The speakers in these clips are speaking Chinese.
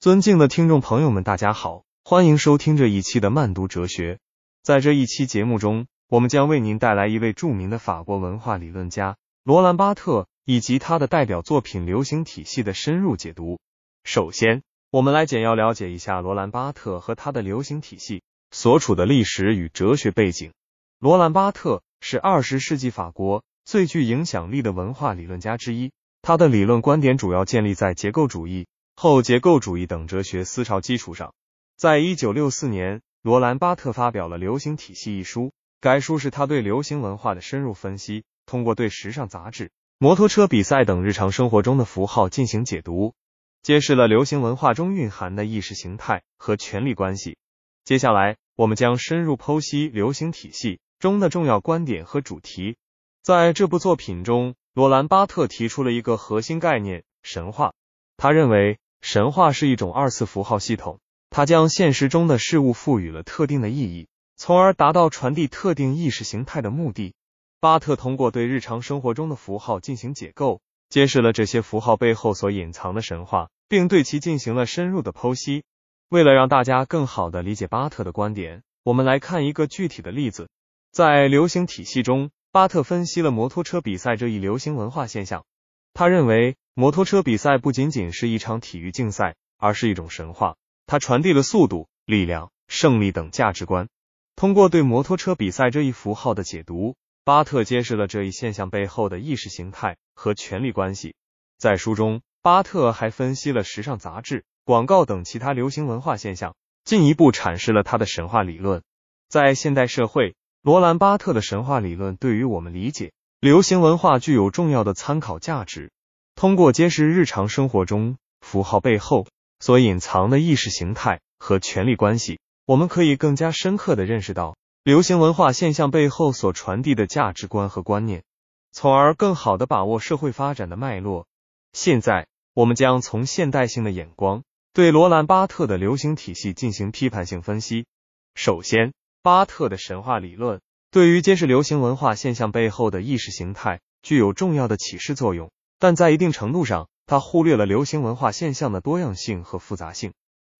尊敬的听众朋友们，大家好，欢迎收听这一期的慢读哲学。在这一期节目中，我们将为您带来一位著名的法国文化理论家罗兰巴特以及他的代表作品《流行体系》的深入解读。首先，我们来简要了解一下罗兰巴特和他的流行体系所处的历史与哲学背景。罗兰巴特是二十世纪法国最具影响力的文化理论家之一，他的理论观点主要建立在结构主义。后结构主义等哲学思潮基础上，在一九六四年，罗兰巴特发表了《流行体系》一书。该书是他对流行文化的深入分析，通过对时尚杂志、摩托车比赛等日常生活中的符号进行解读，揭示了流行文化中蕴含的意识形态和权力关系。接下来，我们将深入剖析流行体系中的重要观点和主题。在这部作品中，罗兰巴特提出了一个核心概念——神话。他认为。神话是一种二次符号系统，它将现实中的事物赋予了特定的意义，从而达到传递特定意识形态的目的。巴特通过对日常生活中的符号进行解构，揭示了这些符号背后所隐藏的神话，并对其进行了深入的剖析。为了让大家更好的理解巴特的观点，我们来看一个具体的例子。在流行体系中，巴特分析了摩托车比赛这一流行文化现象。他认为。摩托车比赛不仅仅是一场体育竞赛，而是一种神话。它传递了速度、力量、胜利等价值观。通过对摩托车比赛这一符号的解读，巴特揭示了这一现象背后的意识形态和权力关系。在书中，巴特还分析了时尚杂志、广告等其他流行文化现象，进一步阐释了他的神话理论。在现代社会，罗兰·巴特的神话理论对于我们理解流行文化具有重要的参考价值。通过揭示日常生活中符号背后所隐藏的意识形态和权力关系，我们可以更加深刻的认识到流行文化现象背后所传递的价值观和观念，从而更好的把握社会发展的脉络。现在，我们将从现代性的眼光对罗兰巴特的流行体系进行批判性分析。首先，巴特的神话理论对于揭示流行文化现象背后的意识形态具有重要的启示作用。但在一定程度上，它忽略了流行文化现象的多样性和复杂性。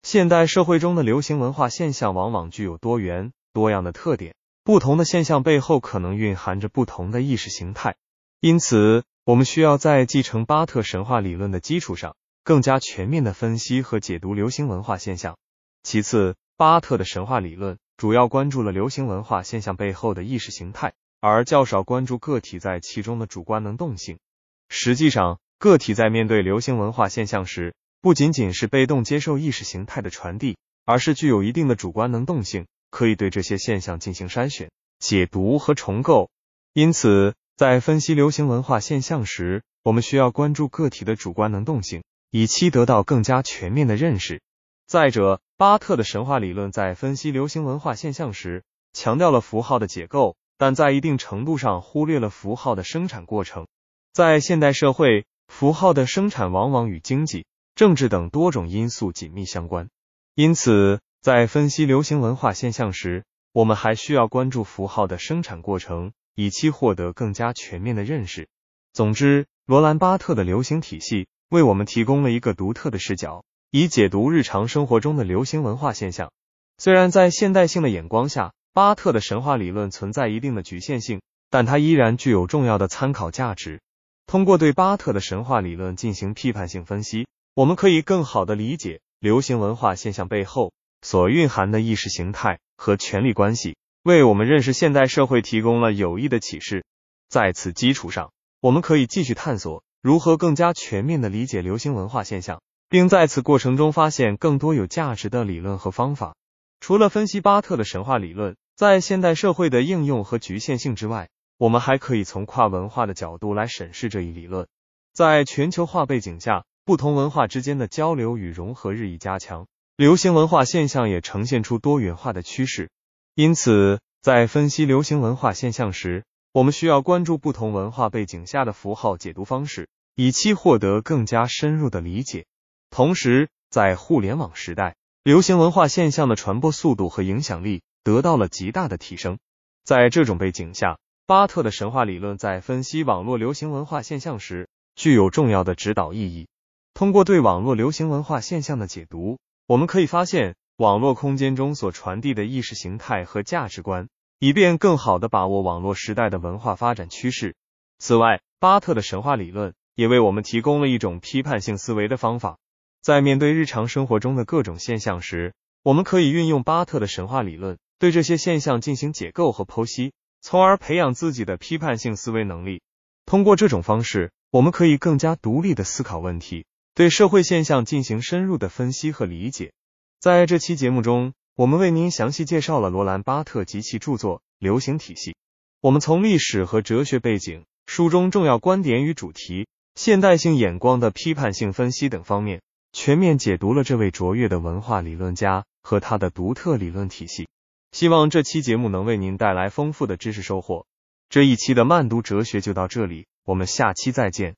现代社会中的流行文化现象往往具有多元多样的特点，不同的现象背后可能蕴含着不同的意识形态。因此，我们需要在继承巴特神话理论的基础上，更加全面的分析和解读流行文化现象。其次，巴特的神话理论主要关注了流行文化现象背后的意识形态，而较少关注个体在其中的主观能动性。实际上，个体在面对流行文化现象时，不仅仅是被动接受意识形态的传递，而是具有一定的主观能动性，可以对这些现象进行筛选、解读和重构。因此，在分析流行文化现象时，我们需要关注个体的主观能动性，以期得到更加全面的认识。再者，巴特的神话理论在分析流行文化现象时，强调了符号的结构，但在一定程度上忽略了符号的生产过程。在现代社会，符号的生产往往与经济、政治等多种因素紧密相关。因此，在分析流行文化现象时，我们还需要关注符号的生产过程，以期获得更加全面的认识。总之，罗兰巴特的流行体系为我们提供了一个独特的视角，以解读日常生活中的流行文化现象。虽然在现代性的眼光下，巴特的神话理论存在一定的局限性，但它依然具有重要的参考价值。通过对巴特的神话理论进行批判性分析，我们可以更好的理解流行文化现象背后所蕴含的意识形态和权力关系，为我们认识现代社会提供了有益的启示。在此基础上，我们可以继续探索如何更加全面的理解流行文化现象，并在此过程中发现更多有价值的理论和方法。除了分析巴特的神话理论在现代社会的应用和局限性之外，我们还可以从跨文化的角度来审视这一理论。在全球化背景下，不同文化之间的交流与融合日益加强，流行文化现象也呈现出多元化的趋势。因此，在分析流行文化现象时，我们需要关注不同文化背景下的符号解读方式，以期获得更加深入的理解。同时，在互联网时代，流行文化现象的传播速度和影响力得到了极大的提升。在这种背景下，巴特的神话理论在分析网络流行文化现象时具有重要的指导意义。通过对网络流行文化现象的解读，我们可以发现网络空间中所传递的意识形态和价值观，以便更好的把握网络时代的文化发展趋势。此外，巴特的神话理论也为我们提供了一种批判性思维的方法。在面对日常生活中的各种现象时，我们可以运用巴特的神话理论，对这些现象进行解构和剖析，从而培养自己的批判性思维能力。通过这种方式，我们可以更加独立的思考问题，对社会现象进行深入的分析和理解。在这期节目中，我们为您详细介绍了罗兰·巴特及其著作《流行体系》。我们从历史和哲学背景、书中重要观点与主题、现代性眼光的批判性分析等方面。全面解读了这位卓越的文化理论家和他的独特理论体系，希望这期节目能为您带来丰富的知识收获。这一期的慢读哲学就到这里，我们下期再见。